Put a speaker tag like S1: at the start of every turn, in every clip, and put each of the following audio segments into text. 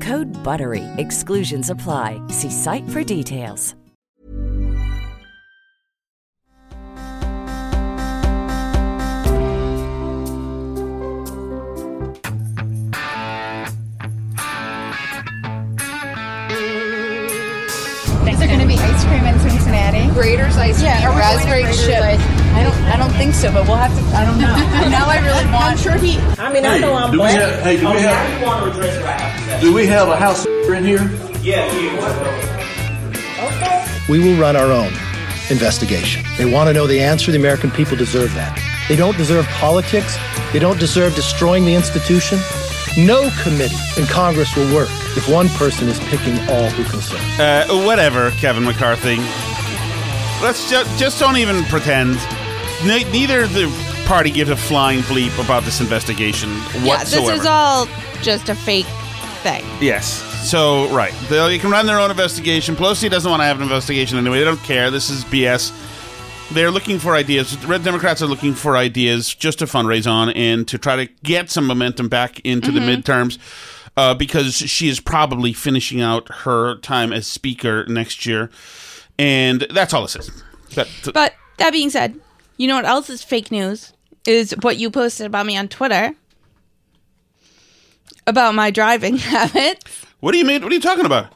S1: Code BUTTERY. Exclusions apply. See site for details.
S2: Is there going to be ice cream in Cincinnati?
S3: Graeter's ice cream,
S2: Yeah, are we going to
S3: raspberry chip.
S2: ice
S3: I don't, I don't think so, but we'll have to. I don't know. now I really want.
S2: I'm sure he.
S3: I mean, I know I'm
S4: do we
S3: black.
S4: have, hey, do we oh, have, do we have a house in here? Yeah, Okay.
S5: We will run our own investigation. They want to know the answer. The American people deserve that. They don't deserve politics. They don't deserve destroying the institution. No committee in Congress will work if one person is picking all who concern.
S6: Uh, whatever, Kevin McCarthy. Let's just just don't even pretend. Ne- neither the party gives a flying bleep about this investigation
S7: Yeah,
S6: whatsoever.
S7: this is all just a fake thing.
S6: Yes. So right, they can run their own investigation. Pelosi doesn't want to have an investigation anyway. They don't care. This is BS. They're looking for ideas. The Red Democrats are looking for ideas just to fundraise on and to try to get some momentum back into the midterms. Uh, because she is probably finishing out her time as speaker next year, and that's all this is. That,
S7: But that being said, you know what else is fake news? Is what you posted about me on Twitter about my driving habits.
S6: what do you mean? What are you talking about?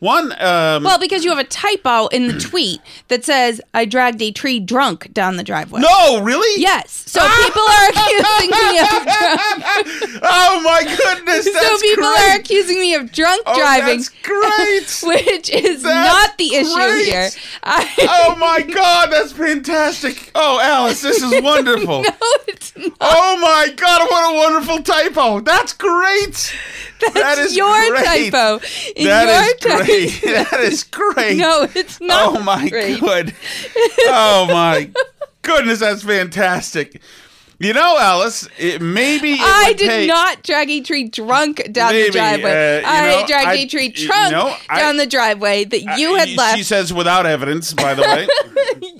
S6: One, um,
S7: Well, because you have a typo in the tweet that says I dragged a tree drunk down the driveway.
S6: no, really?
S7: Yes. So people are accusing me of drunk.
S6: Oh my goodness! That's
S7: so people
S6: great.
S7: are accusing me of drunk
S6: Oh,
S7: driving,
S6: that's great.
S7: which is
S6: That's
S7: not the issue
S6: great.
S7: here. I,
S6: oh my god, that's fantastic! Oh, Alice, this is wonderful.
S7: no, it's not.
S6: Oh my god, what a wonderful typo! That's great.
S7: That's
S6: that is
S7: your
S6: great.
S7: typo. In
S6: That
S7: your
S6: is
S7: typo.
S6: great. That is great.
S7: No, it's not.
S6: Oh my
S7: great.
S6: good. Oh my goodness, that's fantastic. You know, Alice, it, maybe it
S7: I did
S6: pay-
S7: not drag a tree drunk down
S6: Maybe,
S7: the driveway.
S6: uh,
S7: I
S6: know,
S7: dragged
S6: I-
S7: a tree
S6: you
S7: trunk
S6: know, I-
S7: down the driveway that you
S6: Uh,
S7: had
S6: She
S7: left.
S6: She says without evidence, by the way.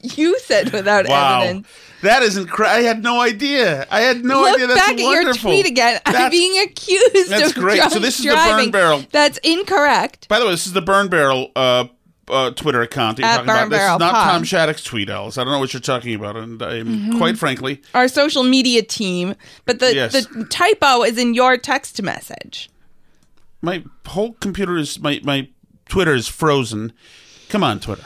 S7: you said without
S6: wow.
S7: evidence.
S6: That is incredible. I had no idea. I had no
S7: Look
S6: idea. That's
S7: back at your
S6: wonderful.
S7: tweet again. I'm being accused
S6: that's
S7: of
S6: great.
S7: drunk
S6: So this is the burn
S7: driving.
S6: barrel.
S7: That's incorrect.
S6: By the way, this is the Burn Barrel uh, uh, Twitter account that you're
S7: At
S6: talking about.
S7: Burn
S6: This is not
S7: Pod.
S6: Tom Shattuck's tweet, Alice. I don't know what you're talking about, and I'm,
S7: Mm-hmm.
S6: quite frankly,
S7: Our social media team, but the
S6: Yes.
S7: the typo is in your text message.
S6: my whole computer is my my Twitter is frozen. Come on, Twitter.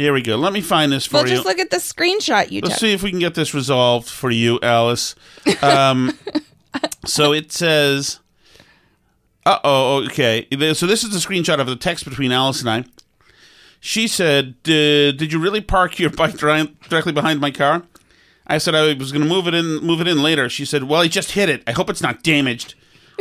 S6: Here we go. Let me find this for you.
S7: Well,
S6: you.
S7: just look at the screenshot you
S6: Let's
S7: took.
S6: see if we can get this resolved for you, Alice. Um, so it says, "Uh oh, okay." So this is the screenshot of the text between Alice and I. She said, "Uh, "Did you really park your bike directly behind my car?" I said I was going to move it in, move it in later. She said, "Well, he just hit it. I hope it's not damaged."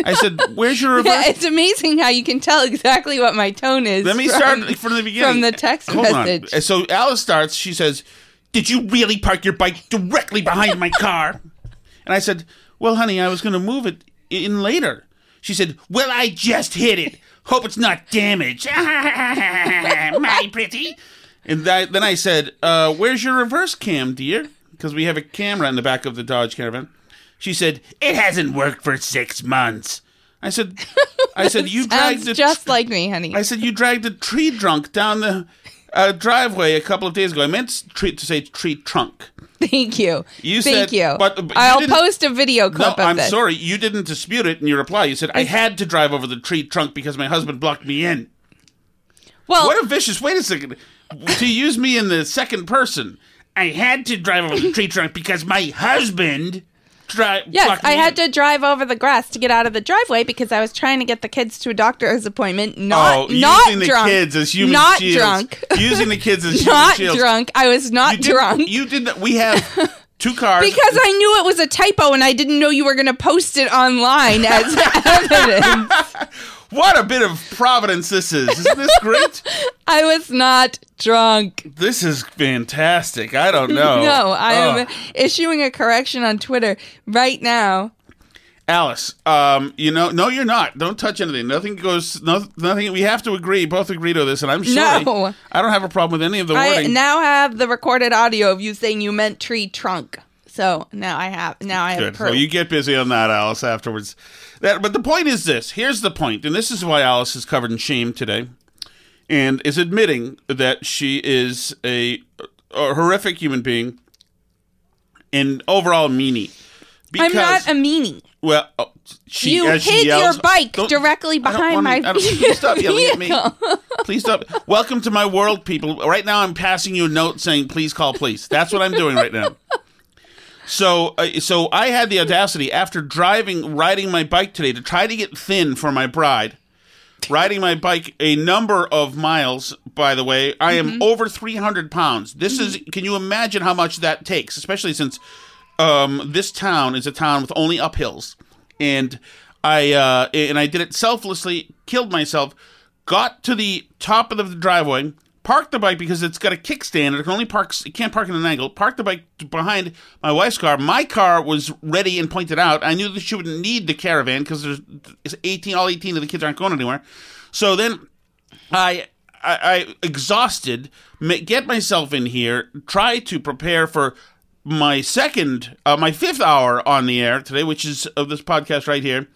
S6: I said, "Where's your reverse?"
S7: it's amazing how you can tell exactly what my tone is.
S6: Let me
S7: from,
S6: start from the beginning.
S7: From the text
S6: Hold
S7: message.
S6: On. So Alice starts. She says, "Did you really park your bike directly behind my car?" And I said, "Well, honey, I was going to move it in later." She said, "Well, I just hit it. Hope it's not damaged." My pretty. And I, then I said, uh, "Where's your reverse cam, dear?" Because we have a camera in the back of the Dodge Caravan. She said, "It hasn't worked for six months." I said, "I said you dragged the
S7: just like me, honey.
S6: I said you dragged a tree trunk down the uh, driveway a couple of days ago. I meant tree, to say tree trunk.
S7: Thank you.
S6: You
S7: Thank
S6: said-
S7: you.
S6: but- but
S7: I'll post a video clip
S6: no,
S7: of
S6: I'm
S7: this.
S6: sorry. You didn't dispute it in your reply. You said I had to drive over the tree trunk because my husband blocked me in.
S7: Well,
S6: What a vicious! Wait a second. to use me in the second person, I had to drive over the tree trunk because my husband drive.
S7: yes, I had to drive over the grass to get out of the driveway because I was trying to get the kids to a doctor's appointment. Not,
S6: oh,
S7: not
S6: using
S7: drunk.
S6: the kids as human
S7: not
S6: shields.
S7: drunk.
S6: Using the kids as human
S7: not
S6: shields.
S7: drunk. I was not
S6: You
S7: drunk.
S6: You didn't. We have two cars.
S7: because I knew it was a typo and I didn't know you were going to post it online as evidence.
S6: What a bit of providence this is. Isn't this great?
S7: I was not drunk.
S6: this is fantastic. I don't know.
S7: No, I am issuing a correction on Twitter right now.
S6: Alice, um, you know, no, you're not. Don't touch anything. Nothing goes. No, nothing. We have to agree. Both agree to this, and I'm sorry.
S7: No.
S6: I don't have a problem with any of the wording.
S7: I now have the recorded audio of you saying you meant tree trunk. So now I have now I have
S6: Good. So you get busy on that, Alice, afterwards. That, but the point is this. Here's the point, and this is why Alice is covered in shame today, and is admitting that she is a, a horrific human being, and overall meanie.
S7: I'm not a meanie.
S6: Well, oh, she,
S7: You
S6: she yells-
S7: your bike directly behind
S6: wanna-
S7: my
S6: don't- Please stop yelling at me.
S7: vehicle.
S6: Please stop. Welcome to my world, people. Right now, I'm passing you a note saying, "Please call police." That's what I'm doing right now. So, uh, so I had the audacity after driving, riding my bike today to try to get thin for my bride. Riding my bike a number of miles, by the way, I am
S7: Mm-hmm.
S6: over 300 pounds. This is, can you imagine how much that takes? Especially since um, this town is a town with only uphills, and I uh, and I did it selflessly, killed myself, got to the top of the driveway, parked the bike because it's got a kickstand. It can only park, it can't park at an angle. Park the bike behind my wife's car. My car was ready and pointed out. I knew that she wouldn't need the caravan because there's it's 18, all 18 of the kids aren't going anywhere. So then I, I, I exhausted, get myself in here, try to prepare for my second, uh, my fifth hour on the air today, which is of this podcast right here.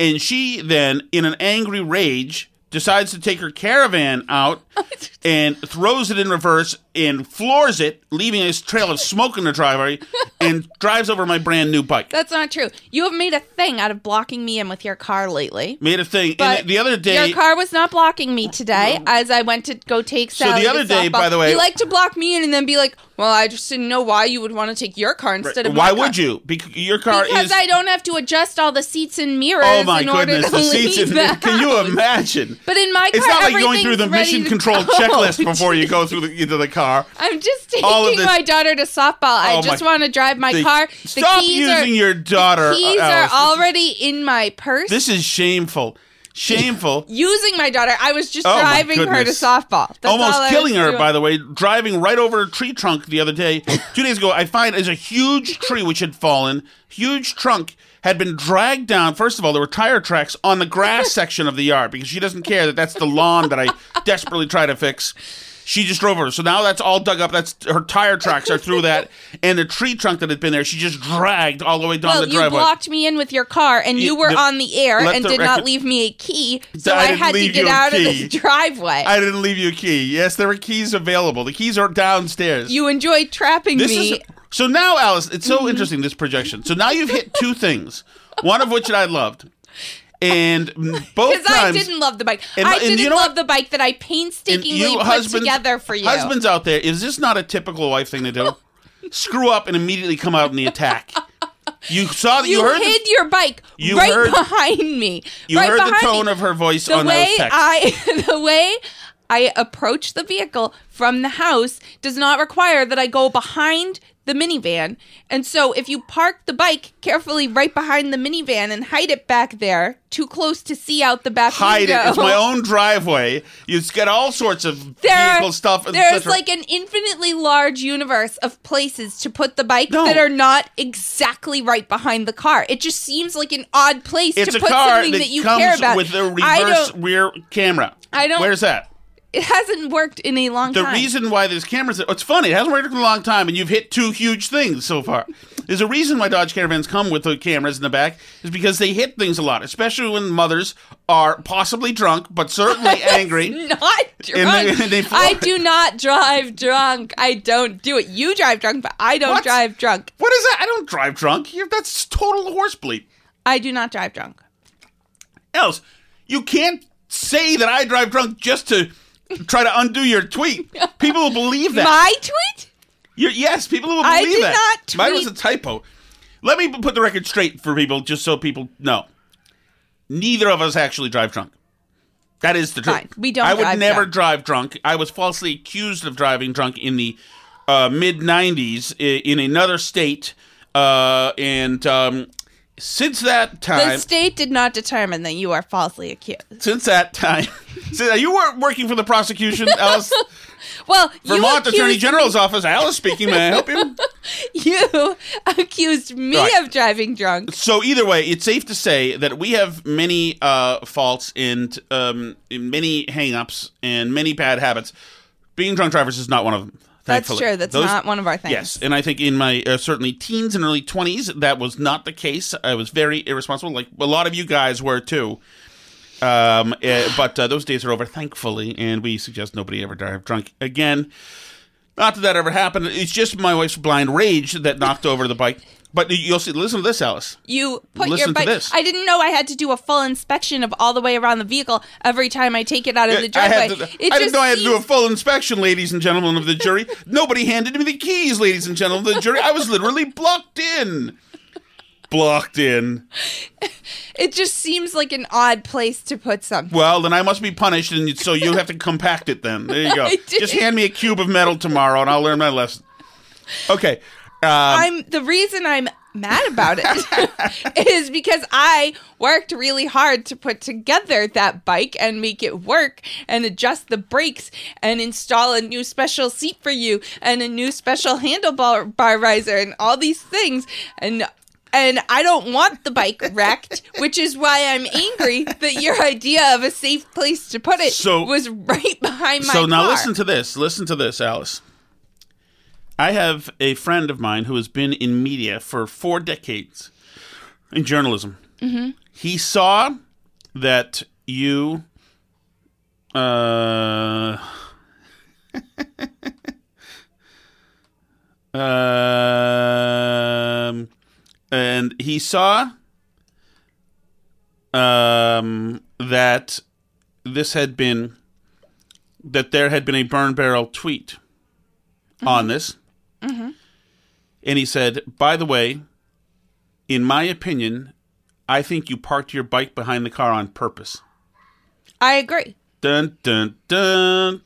S6: And she then, in an angry rage, decides to take her caravan out and throws it in reverse and floors it, leaving a trail of smoke in the driveway, and drives over my brand new bike.
S7: That's not true. You have made a thing out of blocking me in with your car lately.
S6: Made a thing.
S7: But
S6: and the other day,
S7: your car was not blocking me today as I went to go take
S6: So
S7: Sally
S6: the other day,
S7: softball.
S6: by the way-
S7: you like to block me in and then be like, "Well, I just didn't know why you would want to take your car instead of
S6: why
S7: my car."
S6: would you? Because your car
S7: Because
S6: is.
S7: I don't have to adjust all the seats and mirrors.
S6: Oh my
S7: in order
S6: goodness,
S7: to
S6: the seats in
S7: the
S6: Can you imagine?
S7: But in my car,
S6: It's not like going through the mission control
S7: go.
S6: checklist before you go through the, into the car.
S7: I'm just taking
S6: All of this-
S7: my daughter to softball. I
S6: Oh
S7: just
S6: my-
S7: want to drive my
S6: The-
S7: car. The
S6: Stop
S7: keys
S6: using
S7: are,
S6: your daughter.
S7: The keys
S6: uh,
S7: are
S6: Alice. Is-
S7: already in my purse.
S6: This is shameful. Shameful.
S7: using my daughter. I was just
S6: Oh, my
S7: driving her to
S6: goodness.
S7: softball. That's all
S6: Almost killing her,
S7: doing.
S6: by the way, driving right over a tree trunk the other day. Two days ago, I find is a huge tree which had fallen, huge trunk had been dragged down. First of all, there were tire tracks on the grass section of the yard because she doesn't care that that's the lawn that I desperately try to fix. She just drove over. So now that's all dug up. That's her tire tracks are through that, and the tree trunk that had been there, she just dragged all the way down
S7: Well,
S6: the
S7: you
S6: driveway.
S7: blocked me in with your car, and you
S6: You-
S7: were
S6: the-
S7: on the air and
S6: the
S7: did not leave me a key, so
S6: I
S7: I, had to get
S6: you
S7: out of the driveway.
S6: I didn't leave you a key. Yes, there were keys available. The keys are downstairs.
S7: you enjoy trapping
S6: this
S7: me.
S6: is so now, Alice. It's so interesting this projection. So now you've hit two things, one of which I loved, and both
S7: Because I didn't love the bike.
S6: And-
S7: I
S6: and
S7: didn't
S6: you know
S7: love
S6: what?
S7: the bike that I painstakingly
S6: you
S7: put
S6: husbands,
S7: together for you.
S6: husbands out there, is this not a typical wife thing to do? Screw up and immediately come out in the attack. You saw that you,
S7: you
S6: heard the-
S7: hid your bike
S6: you
S7: right
S6: heard-
S7: behind me.
S6: you
S7: right
S6: heard the tone
S7: me.
S6: of her voice
S7: the
S6: on
S7: way
S6: those texts.
S7: I, the way I approach the vehicle from the house does not require that I go behind the minivan. And so if you park the bike carefully right behind the minivan and hide it back there, too close to see out the back
S6: Hide
S7: window.
S6: it. It's my own driveway. You get all sorts of
S7: There,
S6: vehicle stuff.
S7: there's like an infinitely large universe of places to put the bike
S6: No.
S7: that are not exactly right behind the car. It just seems like an odd place
S6: it's
S7: to put something
S6: that,
S7: that you
S6: comes
S7: care about.
S6: with a reverse rear camera.
S7: I don't-
S6: Where's that?
S7: It hasn't worked in a long
S6: The
S7: time.
S6: The reason why there's cameras, it's funny, it hasn't worked in a long time, and you've hit two huge things so far. There's a reason why Dodge Caravans come with the cameras in the back, is because they hit things a lot, especially when mothers are possibly drunk, but certainly angry.
S7: not drunk.
S6: And they- they
S7: I do not drive drunk. I don't do it. You drive drunk, but I don't
S6: What?
S7: drive drunk.
S6: What is that? I don't drive drunk. You're, that's total horse bleep.
S7: I do not drive drunk.
S6: Else, you can't say that I drive drunk just to try to undo your tweet. People will believe that.
S7: My tweet?
S6: You're, yes, people will
S7: I
S6: believe
S7: did
S6: that.
S7: not
S6: Mine was a typo. Let me put the record straight for people, just so people know. Neither of us actually drive drunk. That is the truth.
S7: Fine. We don't
S6: I would
S7: drive
S6: never
S7: drunk.
S6: drive drunk. I was falsely accused of driving drunk in the uh, mid '90s in another state, uh, and um, since that time, The
S7: state did not determine that you are falsely accused.
S6: since that time, are you weren't working for the prosecution, Alice?
S7: Well,
S6: Vermont Attorney General's office. Alice speaking. May I help you?
S7: You accused me
S6: Right.
S7: of driving drunk.
S6: So either way, it's safe to say that we have many uh, faults and um, many hang-ups and many bad habits. Being drunk drivers is not one of them.
S7: That's true. That's
S6: Those-
S7: not one of our things.
S6: Yes, and I think in my uh, certainly teens and early twenties, that was not the case. I was very irresponsible, like a lot of you guys were too. Um, eh, but uh, those days are over, thankfully, and we suggest nobody ever drive drunk again. Not that that ever happened. It's just my wife's blind rage that knocked over the bike. But you'll see. Listen to this, Alice.
S7: You put
S6: Listen
S7: your
S6: to
S7: bike.
S6: this.
S7: I didn't know I had to do a full inspection of all the way around the vehicle every time I take it out of the
S6: I,
S7: driveway.
S6: had to,
S7: it
S6: I didn't know I had to do a full inspection, ladies and gentlemen of the jury. Nobody handed me the keys, ladies and gentlemen of the jury. I was literally blocked in. Blocked in.
S7: It just seems like an odd place to put something.
S6: Well, then I must be punished, and so you have to compact it. Then there you go.
S7: I.
S6: Just hand me a cube of metal tomorrow, and I'll learn my lesson. Okay. Um,
S7: I'm the reason I'm mad about it is because I worked really hard to put together that bike and make it work and adjust the brakes and install a new special seat for you and a new special handlebar bar riser and all these things and and I don't want the bike wrecked, which is why I'm angry that your idea of a safe place to put it
S6: So-
S7: was right behind my car
S6: so now
S7: car.
S6: listen to this. Listen to this, Alice. I have a friend of mine who has been in media for four decades in journalism.
S7: Mm-hmm.
S6: He saw that you. Uh, um, and he saw um, that this had been that there had been a burn barrel tweet on this. And he said, by the way, in my opinion, I think you parked your bike behind the car on purpose.
S7: I agree.
S6: Dun dun dun.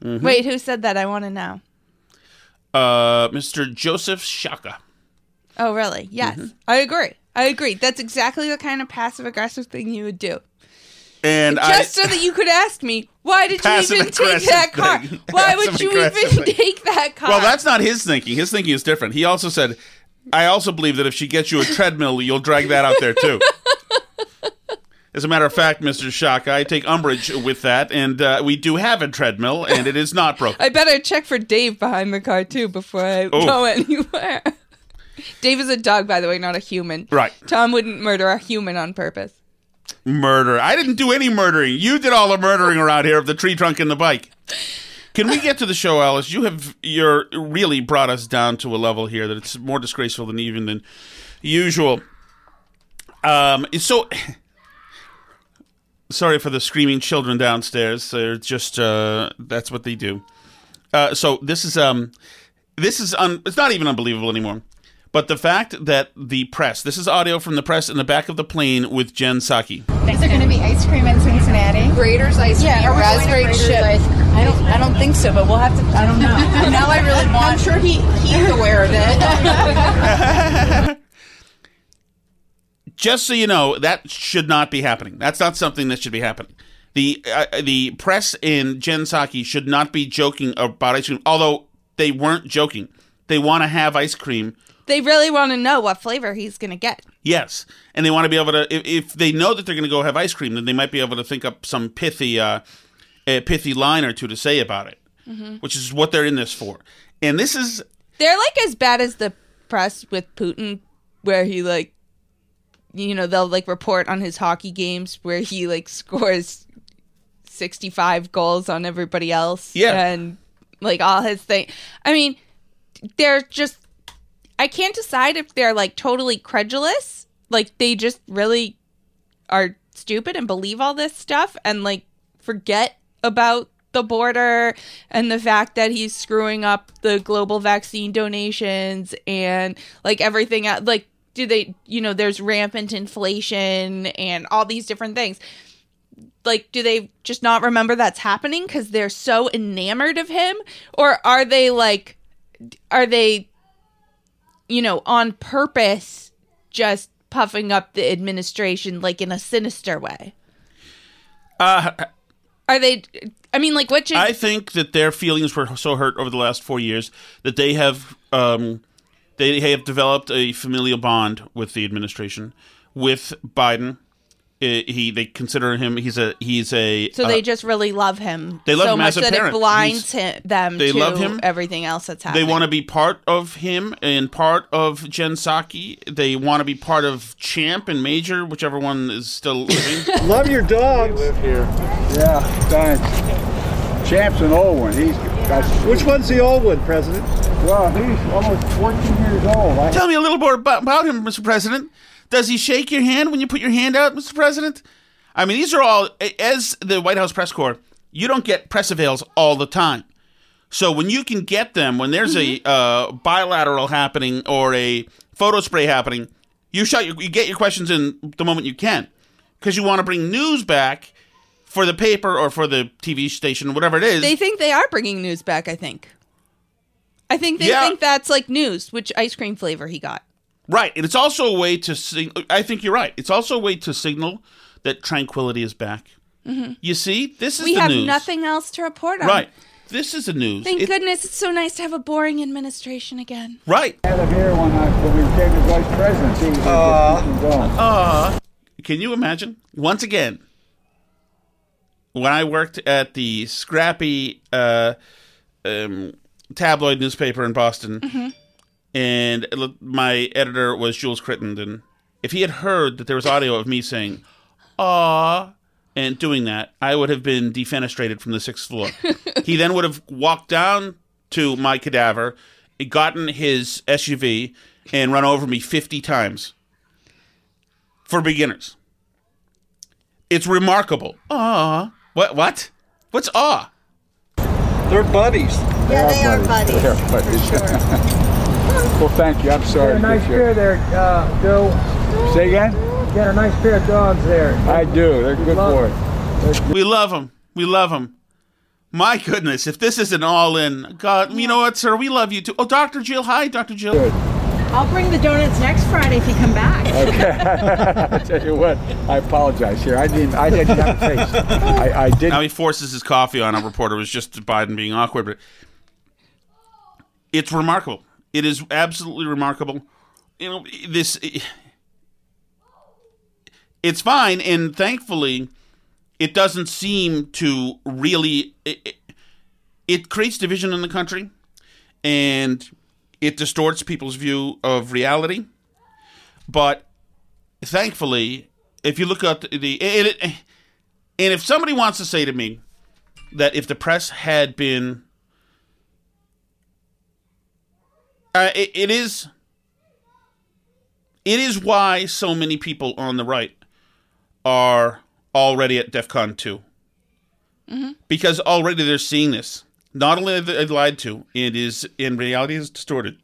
S7: Wait, who said that? I want to know.
S6: Uh, Mr. Joseph Shaka.
S7: Oh, really? Yes.
S6: Mm-hmm.
S7: I agree. I agree. That's exactly the kind of passive aggressive thing you would do.
S6: And
S7: Just
S6: I,
S7: so that you could ask me, why did you even take that car?
S6: thing.
S7: Why would you even
S6: thing.
S7: take that car?
S6: well, that's not his thinking. His thinking is different. He also said, I also believe that if she gets you a treadmill, you'll drag that out there too. As a matter of fact, Mr. Shaka, I take umbrage with that, and uh, we do have a treadmill, and it is not broken.
S7: I better check for Dave behind the car too before I
S6: Oh.
S7: go anywhere. Dave is a dog, by the way, not a human.
S6: Right.
S7: Tom wouldn't murder a human on purpose.
S6: Murder. I didn't do any murdering. You did all the murdering around here of the tree trunk and the bike. Can we get to the show, Alice? You have you're really brought us down to a level here that it's more disgraceful than even than usual. Um, so sorry for the screaming children downstairs. They're just uh, that's what they do. Uh, so this is um, this is un- it's not even unbelievable anymore. But the fact that the press, this is audio from the press in the back of the plane with Jen Psaki.
S2: Is there going to be ice cream in Cincinnati?
S3: Graeter's ice cream.
S2: Yeah, are we going
S3: raspberry chip.
S2: ice cream?
S3: I don't. I don't think so, but we'll have to. I don't know. now I really want. I'm sure he he's aware of it.
S6: Just so you know, that should not be happening. That's not something that should be happening. The uh, the press in Jen Psaki should not be joking about ice cream, although they weren't joking. They want to have ice cream
S7: They really want to know what flavor he's going to get.
S6: Yes, and they want to be able to. If, if they know that they're going to go have ice cream, then they might be able to think up some pithy, uh, a pithy line or two to say about it, which is what they're in this for. And this is
S7: They're like as bad as the press with Putin, where he like, you know, they'll like report on his hockey games where he like scores sixty-five goals on everybody else.
S6: Yeah.
S7: and like all his thing. I mean, they're just. I can't decide if they're like totally credulous, like they just really are stupid and believe all this stuff and like forget about the border and the fact that he's screwing up the global vaccine donations and like everything like do they you know there's rampant inflation and all these different things. Like do they just not remember that's happening because they're so enamored of him? Or are they like are they you know on purpose just puffing up the administration like in a sinister way
S6: uh,
S7: are they i mean like what? is
S6: I think that their feelings were so hurt over the last four years that they have um, they have developed a familial bond with the administration with Biden. Uh, he they consider him he's a he's a
S7: so
S6: uh,
S7: they just really love him
S6: they love
S7: so
S6: him
S7: much
S6: as a
S7: that
S6: parent.
S7: it blinds him, them
S6: they
S7: to
S6: love him.
S7: everything else that's happening They
S6: want to be part of him and part of Jen Psaki. They want to be part of Champ and Major, whichever one is still living.
S5: Love your dogs.
S4: live here. Yeah, thanks. Champ's an old one. He's.
S5: Which one's the old one, President?
S4: Well, he's almost 14 years old. I,
S6: Tell me a little more about, about him, Mr. President. Does he shake your hand when you put your hand out, Mr. President? I mean, these are all, as the White House press corps, you don't get press avails all the time. So when you can get them, when there's a uh, bilateral happening or a photo spray happening, you shut your, you get your questions in the moment you can, because you want to bring news back for the paper or for the TV station, whatever it is.
S7: they think they are bringing news back i think i think they
S6: Yeah.
S7: think that's like news which ice cream flavor he got
S6: Right, and it's also a way to. Sig- I think you're right. It's also a way to signal that tranquility is back. You see, this is
S7: Mm-hmm. we
S6: the
S7: have
S6: news.
S7: nothing else to report on
S6: Right, this is the news.
S7: thank
S6: It-
S7: goodness it's so nice to have a boring administration again
S6: Right.
S4: I had him here when, I, when we became the vice president. He was uh,
S6: Can you imagine? Once again, when I worked at the scrappy uh, um, tabloid newspaper in Boston,
S7: Mm-hmm.
S6: And it my editor was Jules Crittenden, if he had heard that there was audio of me saying, "Aw," and doing that, I would have been defenestrated from the sixth floor. he then would have walked down to my cadaver, gotten his SUV, and run over me 50 times for beginners. It's remarkable. Ah, What? What? What's ah?
S5: They're buddies.
S3: Yeah, they are buddies.
S4: They are buddies. well, thank you. I'm sorry.
S8: Got a nice pair there, uh, Joe.
S4: Say again?
S8: Got a nice pair of dogs there.
S4: I do. They're good
S8: Love-
S4: boys.
S6: We love them. We love them. My goodness, if this isn't all in, God, you know what, sir? We love you too. Oh, Dr. Jill. Hi, Dr. Jill.
S4: Good.
S3: I'll bring the donuts next Friday if you come back. Okay.
S4: I tell you what, I apologize here. I didn't. I didn't have a face. I, I did.
S6: Now he forces his coffee on a reporter. It was just Biden being awkward, but it's remarkable. It is absolutely remarkable. You know, this. It's fine, and thankfully, it doesn't seem to really. It, it, creates division in the country, and it distorts people's view of reality. But thankfully, if you look at the and, it, and if somebody wants to say to me that if the press had been, uh, it, it is, it is why so many people on the right are already at DEFCON 2 because already they're seeing this. Not only are they lied to, it is in reality is distorted.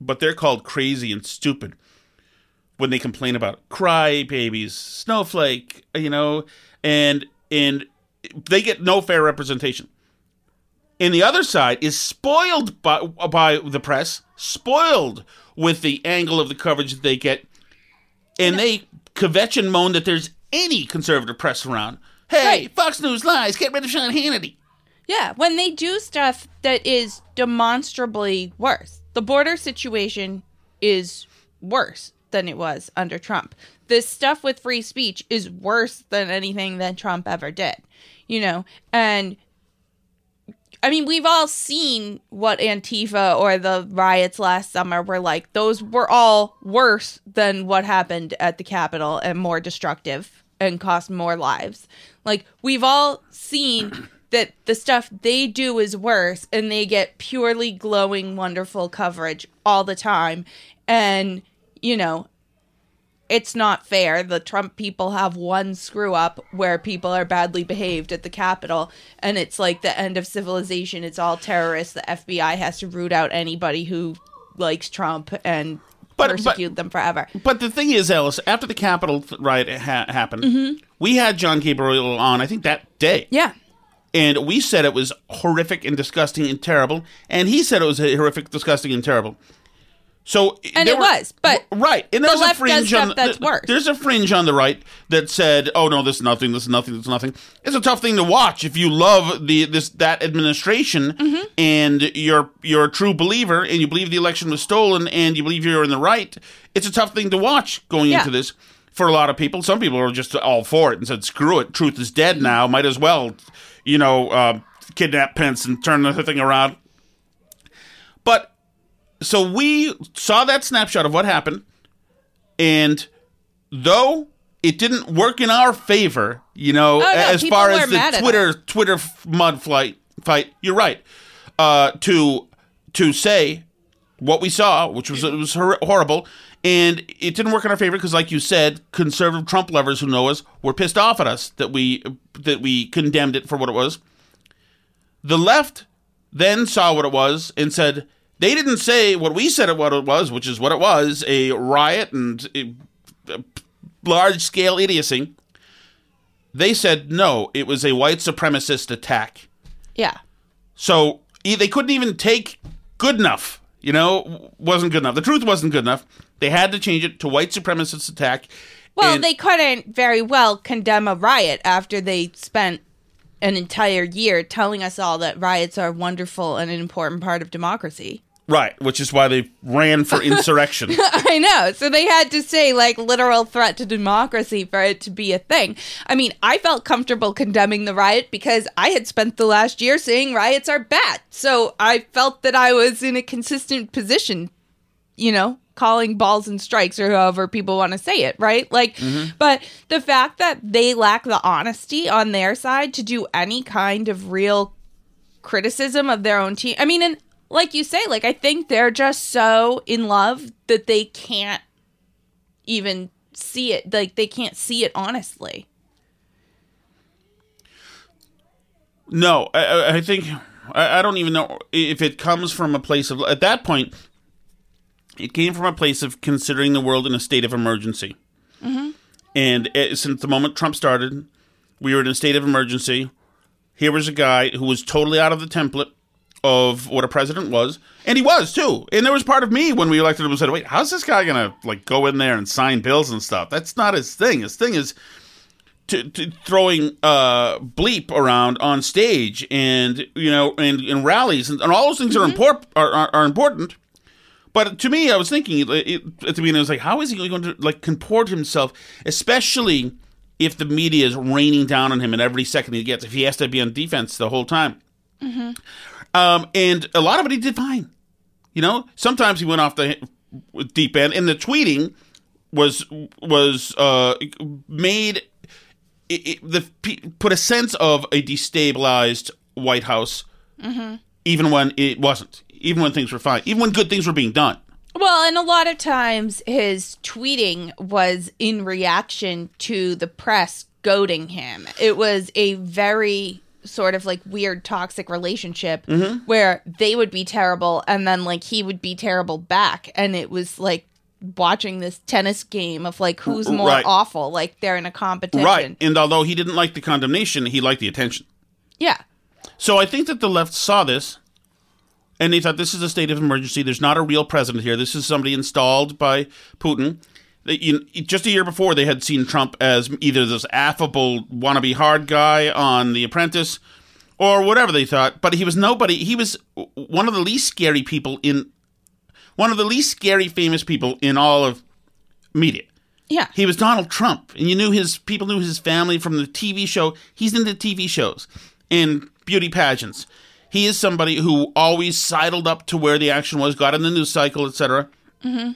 S6: but they're called crazy and stupid when they complain about cry babies, snowflake, you know, and and they get no fair representation. And the other side is spoiled by by the press, spoiled with the angle of the coverage that they get, and they kvetch and moan that there's any conservative press around. Hey,
S7: Right.
S6: Fox News lies. Get rid of Sean Hannity.
S7: Yeah, when they do stuff that is demonstrably worse. The border situation is worse than it was under Trump. This stuff with free speech is worse than anything that Trump ever did. You know, and I mean, we've all seen what Antifa or the riots last summer were like. Those were all worse than what happened at the Capitol and more destructive and cost more lives. Like, we've all seen that the stuff they do is worse and they get purely glowing, wonderful coverage all the time. And, you know, it's not fair. The Trump people have one screw up where people are badly behaved at the Capitol, and it's like the end of civilization. It's all terrorists. The FBI has to root out anybody who likes Trump and
S6: But-
S7: persecute them forever.
S6: But the thing is, Ellis, after the Capitol riot ha- happened, we had John Gabriel on, I think, that day.
S7: Mm-hmm. Yeah.
S6: And we said it was horrific and disgusting and terrible. And he said it was horrific, disgusting, and terrible. So
S7: And
S6: there
S7: it
S6: were-
S7: was, but
S6: right, and
S7: the
S6: there's a fringe on
S7: that's worse.
S6: There's a fringe on the right that said, "Oh no, this is nothing. This is nothing. This is nothing." It's a tough thing to watch if you love the this that administration
S7: Mm-hmm.
S6: and you're you're a true believer and you believe the election was stolen and you believe you're in the right. It's a tough thing to watch going
S7: Yeah.
S6: into this for a lot of people. Some people are just all for it and said, "Screw it. Truth is dead now. Might as well, you know, uh, kidnap Pence and turn the thing around." But so we saw that snapshot of what happened, and though it didn't work in our favor, you know,
S7: Oh, no,
S6: as far as the Twitter Twitter mud flight fight, you're right. Uh, to to say what we saw, which was it was hor- horrible, and it didn't work in our favor because, like you said, conservative Trump lovers who know us were pissed off at us that we that we condemned it for what it was. The left then saw what it was and said they didn't say what we said what it was, which is what it was a riot and large scale idiocy. They said no, it was a white supremacist attack.
S7: Yeah.
S6: So they couldn't even take good enough. You know, wasn't good enough. The truth wasn't good enough. They had to change it to white supremacist attack.
S7: Well,
S6: And-
S7: they couldn't very well condemn a riot after they spent an entire year telling us all that riots are wonderful and an important part of democracy.
S6: Right, which is why they ran for insurrection.
S7: I know. So they had to say like literal threat to democracy for it to be a thing. I mean, I felt comfortable condemning the riot because I had spent the last year saying riots are bad. So I felt that I was in a consistent position, you know, calling balls and strikes or however people want to say it, right? Like mm-hmm. but the fact that they lack the honesty on their side to do any kind of real criticism of their own team. I mean, and like you say, like I think they're just so in love that they can't even see it. Like they can't see it honestly.
S6: No, I- I, think I, I don't even know if it comes from a place of at that point. It came from a place of considering the world in a state of emergency, and uh, since the moment Trump started, we were in a state of emergency. Here was a guy who was totally out of the template of what a president was, and he was too. And there was part of me when we elected him who said, "Wait, how's this guy gonna like go in there and sign bills and stuff? That's not his thing. His thing is." to, to throwing uh, bleep around on stage and you know and, and rallies and, and all those things are important are, are, are important. But to me, I was thinking it, it, at the beginning, I was like, how is he going to like comport himself, especially if the media is raining down on him and every second he gets, if he has to be on defense the whole time. Um, and a lot of it he did fine. You know, sometimes he went off the deep end, and the tweeting was was uh, made it, it, the put a sense of a destabilized White House, even when it wasn't, even when things were fine, even when good things were being done.
S7: Well, and a lot of times his tweeting was in reaction to the press goading him. It was a very sort of like weird toxic relationship
S6: Mhm.
S7: where they would be terrible and then like he would be terrible back and it was like watching this tennis game of like who's more
S6: Right.
S7: awful like they're in a competition
S6: Right. And although he didn't like the condemnation, he liked the attention.
S7: yeah
S6: So I think that the left saw this and they thought this is a state of emergency. There's not a real president here. This is somebody installed by Putin. They- you- Just a year before, they had seen Trump as either this affable wannabe hard guy on The Apprentice or whatever they thought. But he was nobody. He was one of the least scary people in one of the least scary famous people in all of media.
S7: Yeah.
S6: He was Donald Trump, and you knew his people knew his family from the TV show. He's into TV shows and beauty pageants. He is somebody who always sidled up to where the action was, got in the news cycle, etc.
S7: mm-hmm.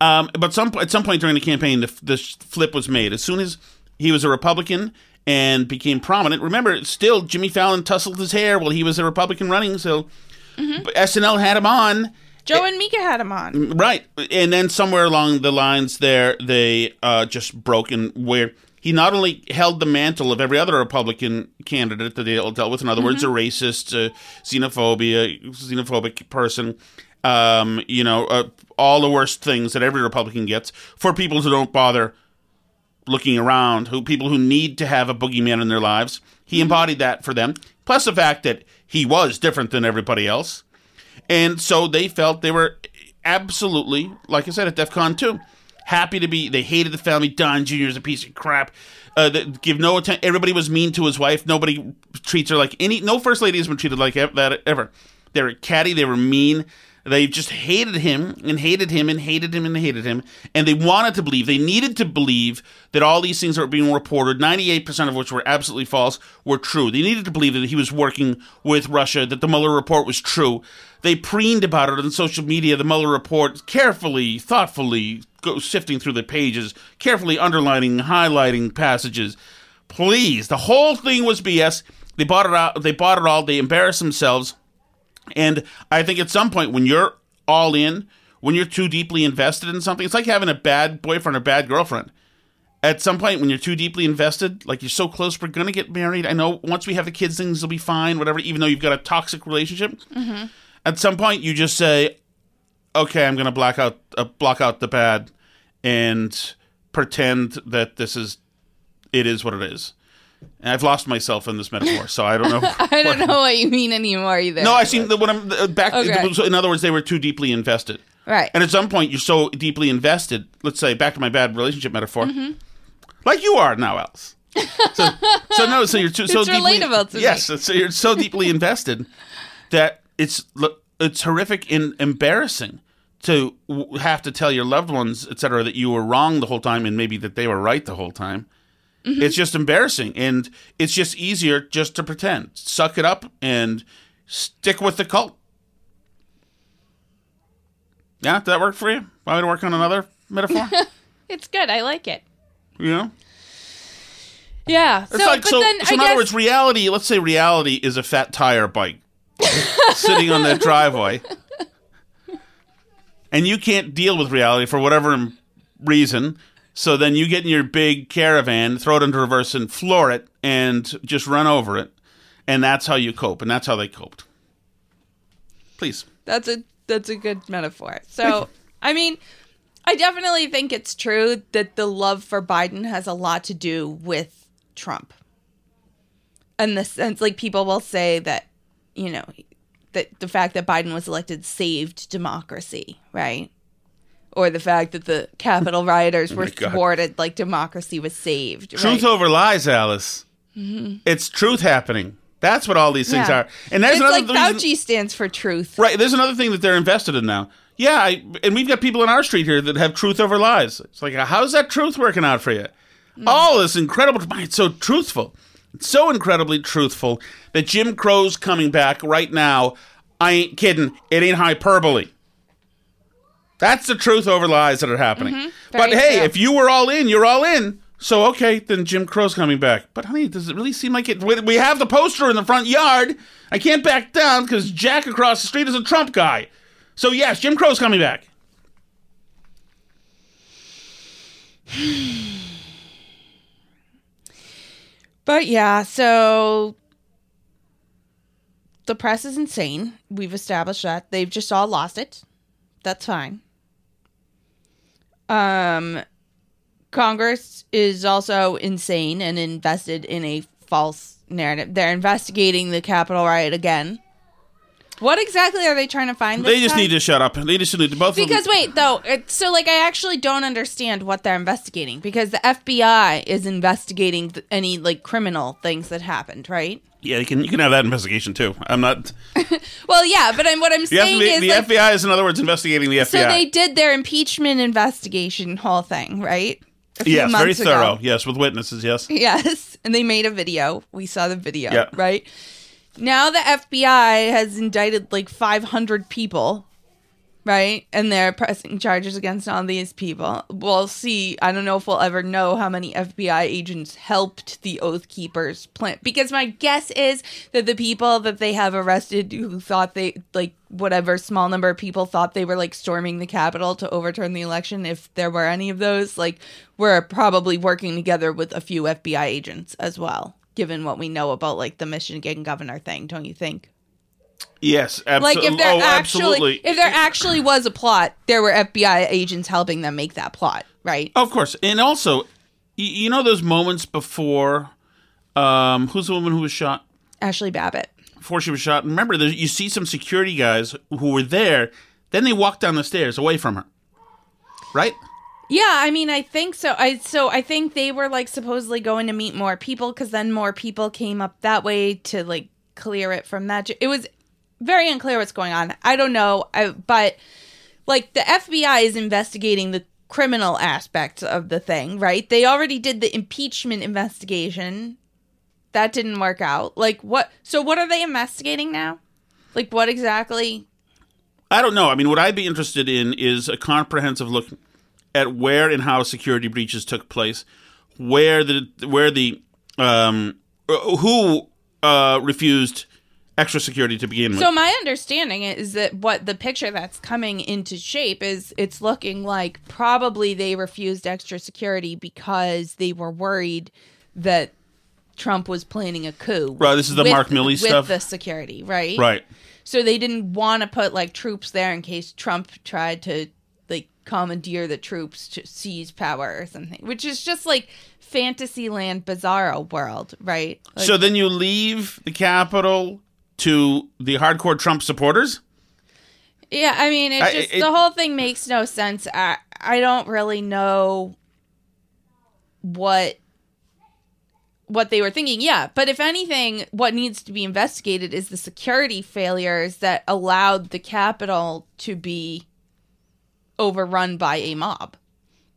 S6: Um, but some at some point during the campaign, the, the flip was made. As soon as he was a Republican and became prominent, remember, still Jimmy Fallon tussled his hair while he was a Republican running. So but SNL had him on.
S7: joe and mika had him on
S6: Right. And then somewhere along the lines there, they uh, just broke in where he not only held the mantle of every other Republican candidate that they all dealt with, in other words, a racist, uh, xenophobia, xenophobic person, um, you know, uh, all the worst things that every Republican gets for people who don't bother looking around, who people who need to have a boogeyman in their lives. He embodied that for them. Plus the fact that he was different than everybody else. And so they felt they were absolutely, like I said, at DEF CON 2, happy to be. They hated the family. Don Jr. is a piece of crap. Uh, that give no attention. Everybody was mean to his wife. Nobody treats her like any. No first lady has been treated like ev- that ever. They were catty. They were mean. They just hated him and hated him and hated him and hated him. And they wanted to believe, they needed to believe that all these things that were being reported, 98% of which were absolutely false, were true. They needed to believe that he was working with Russia, that the Mueller report was true. They preened about it on social media, the Mueller report, carefully, thoughtfully go sifting through the pages, carefully underlining, highlighting passages. Please, the whole thing was BS. They bought it out. They bought it all. They embarrassed themselves. And I think at some point, when you're all in, when you're too deeply invested in something, it's like having a bad boyfriend or bad girlfriend. At some point, when you're too deeply invested, like you're so close, we're gonna get married. I know once we have the kids, things will be fine, whatever. Even though you've got a toxic relationship,
S7: Mm-hmm.
S6: at some point you just say, "Okay, I'm gonna block out uh, block out the bad, and pretend that this is it is what it is." And I've lost myself in this metaphor, so I don't know.
S7: i don't know what you mean anymore either
S6: No, I seen the when I'm back.
S7: Okay.
S6: In other words, they were too deeply invested.
S7: right
S6: And at some point, you're so deeply invested. Let's say back to my bad relationship metaphor,
S7: Mhm.
S6: like you are now, else. So, so no, so you're too, so deeply
S7: relatable to me.
S6: yes. So you're so deeply invested that it's it's horrific and embarrassing to have to tell your loved ones, etc., that you were wrong the whole time and maybe that they were right the whole time.
S7: Mhm.
S6: It's just embarrassing, and it's just easier just to pretend, suck it up, and stick with the cult. Yeah, did that work for you? Want me to work on another metaphor?
S7: it's good i like it
S6: you know,
S7: yeah
S6: it's
S7: so
S6: like
S7: but
S6: so.
S7: then
S6: so
S7: i
S6: in
S7: guess
S6: other words, reality. Let's say reality is a fat tire bike sitting on that driveway, and you can't deal with reality for whatever reason. So then you get in your big caravan, throw it into reverse, and floor it, and just run over it, and that's how you cope, and that's how they coped. Please.
S7: That's a that's a good metaphor. So, I mean, I definitely think it's true that the love for Biden has a lot to do with Trump. In the sense like people will say that, you know, that the fact that Biden was elected saved democracy, right? Or the fact that the Capitol rioters
S6: Oh
S7: were
S6: God.
S7: thwarted, like democracy was saved.
S6: Truth
S7: right?
S6: over lies, Alice.
S7: Mhm.
S6: It's truth happening. That's what all these things
S7: Yeah.
S6: are. And there's
S7: it's
S6: another
S7: like
S6: reason-
S7: Fauci stands for truth.
S6: Right. There's another thing that they're invested in now. Yeah, I, and we've got people in our street here that have truth over lies. It's like, how's that truth working out for you? All this incredible. It's so truthful. It's so incredibly truthful that Jim Crow's coming back right now. I ain't kidding. It ain't hyperbole. That's the truth over lies that are happening.
S7: Mhm.
S6: But hey,
S7: true.
S6: if you were all in, you're all in. So okay, then Jim Crow's coming back. But honey, does it really seem like it? We have the poster in the front yard. I can't back down because Jack across the street is a Trump guy. So yes, Jim Crow's coming back.
S7: But yeah, so the press is insane. We've established that. They've just all lost it. That's fine. Um Congress is also insane and invested in a false narrative. They're investigating the Capitol riot again. What exactly are they trying to find?
S6: They just
S7: time?
S6: need to shut up. They just need to both. of them-
S7: Because wait, though, it, so like I actually don't understand what they're investigating because the FBI is investigating th- any like criminal things that happened, right?
S6: Yeah, you can you can have that investigation too. I'm not.
S7: Well, yeah, but I'm, what I'm
S6: The,
S7: saying
S6: FBI,
S7: is
S6: the
S7: like,
S6: FBI is, in other words, investigating the FBI.
S7: so they did their impeachment investigation whole thing, right?
S6: Yes, very
S7: months ago.
S6: thorough. Yes, with witnesses. Yes.
S7: Yes, and they made a video. We saw the video,
S6: Yeah.
S7: right? Now the FBI has indicted like 500 people, right? And they're pressing charges against all these people. We'll see. I don't know if we'll ever know how many FBI agents helped the Oath Keepers plant because my guess is that the people that they have arrested who thought they like whatever small number of people thought they were like storming the Capitol to overturn the election, if there were any of those, like were probably working together with a few FBI agents as well. Given what we know about like the Michigan governor thing, don't you think?
S6: Yes. Abso-
S7: like if there
S6: oh,
S7: actually
S6: absolutely.
S7: if there actually was a plot, there were FBI agents helping them make that plot, right?
S6: Of course, and also, you know those moments before, um, who's the woman who was shot?
S7: Ashli Babbitt.
S6: Before she was shot. Remember, there, you see some security guys who were there. Then they walk down the stairs away from her. Right?
S7: Yeah, I mean, I think so. I so I think they were like supposedly going to meet more people because then more people came up that way to like clear it from that. It was very unclear what's going on. I don't know, I, but like the FBI is investigating the criminal aspects of the thing, right? They already did the impeachment investigation. That didn't work out. Like what? So what are they investigating now? Like what exactly?
S6: I don't know. I mean, what I'd be interested in is a comprehensive look at where and how security breaches took place, where the where the um, who uh, refused extra security to begin with.
S7: So my understanding is that what the picture that's coming into shape is it's looking like probably they refused extra security because they were worried that Trump was planning a coup.
S6: Right, this is the Mark Milley
S7: with
S6: stuff.
S7: the security, right?
S6: right.
S7: So they didn't want to put like troops there in case Trump tried to like commandeer the troops to seize power or something, which is just like Fantasyland Bizarro world, right? Like,
S6: so then you leave the Capitol to the hardcore Trump supporters.
S7: Yeah, I mean, it
S6: I-
S7: just
S6: it-
S7: the whole thing makes no sense. I I don't really know what what they were thinking. Yeah, but if anything, what needs to be investigated is the security failures that allowed the Capitol to be overrun by a mob,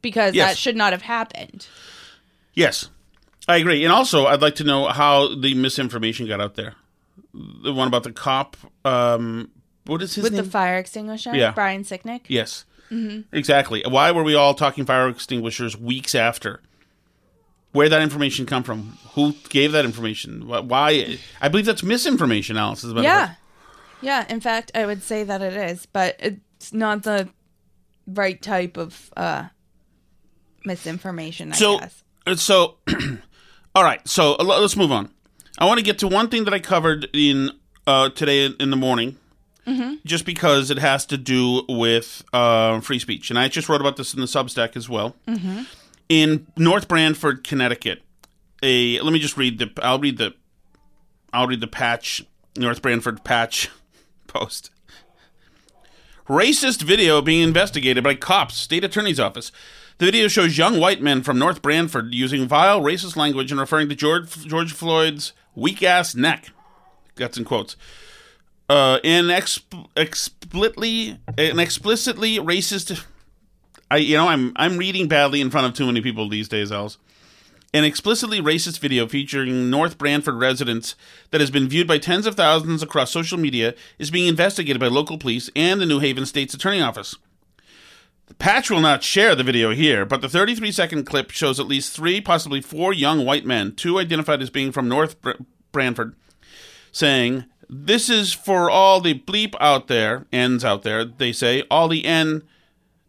S7: because
S6: Yes.
S7: that should not have happened.
S6: Yes, I agree. And also, I'd like to know how the misinformation got out there. The one about the cop. Um, what is his
S7: With
S6: name?
S7: the fire extinguisher,
S6: Yeah.
S7: Brian Sicknick.
S6: yes,
S7: Mhm.
S6: exactly. Why were we all talking fire extinguishers weeks after? Where did that information come from? Who gave that information? Why? I believe that's misinformation. Alice is
S7: Yeah. Yeah, in fact, I would say that it is, but it's not the right type of uh misinformation, I
S6: so
S7: guess.
S6: uh, so all right so uh, let's move on i want to get to one thing that i covered in uh, today in the morning
S7: Mhm.
S6: just because it has to do with uh, free speech and i just wrote about this in the substack as well
S7: Mhm.
S6: in north branford connecticut a let me just read the i'll read the i'll read the patch north branford patch post Racist video being investigated by cops, state attorney's office. The video shows young white men from North Branford using vile racist language and referring to George, George Floyd's weak ass neck. That's in quotes. Uh, an exp- explicitly, an explicitly racist. I, you know, I'm I'm reading badly in front of too many people these days, Els. An explicitly racist video featuring North Branford residents that has been viewed by tens of thousands across social media is being investigated by local police and the New Haven State's Attorney Office. The patch will not share the video here, but the 33 second clip shows at least three, possibly four young white men, two identified as being from North Br- Branford, saying, This is for all the bleep out there, ends out there, they say, all the N.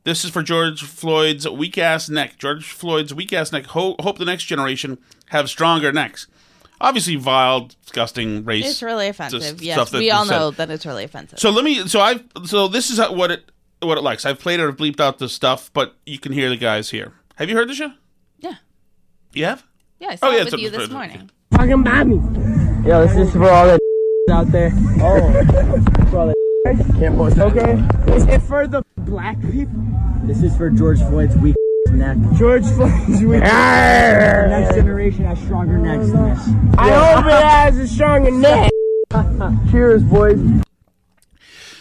S6: This is for George Floyd's weak ass neck. George Floyd's weak ass neck. Ho- hope the next generation have stronger necks. obviously vile, disgusting race.
S7: It's really offensive. Yes, we all
S6: said.
S7: know that it's really offensive.
S6: So let me. So I. So this is what it what it likes. I've played it. I've bleeped out the stuff, but you can hear the guys here. Have you heard the show?
S7: Yeah.
S6: You have?
S7: yeah, I oh, saw
S6: Oh, yeah,
S7: it
S6: it's
S7: with
S6: a-
S7: you this
S6: it's a-
S7: morning.
S8: Fucking about me. Yo, this is for all the out there. Oh. for all the Can't post Okay. Is it for the black people? This is for George Floyd's weak neck. George Floyd's weak neck. Next generation has stronger necks than this. I hope it has a stronger neck. Cheers, boys.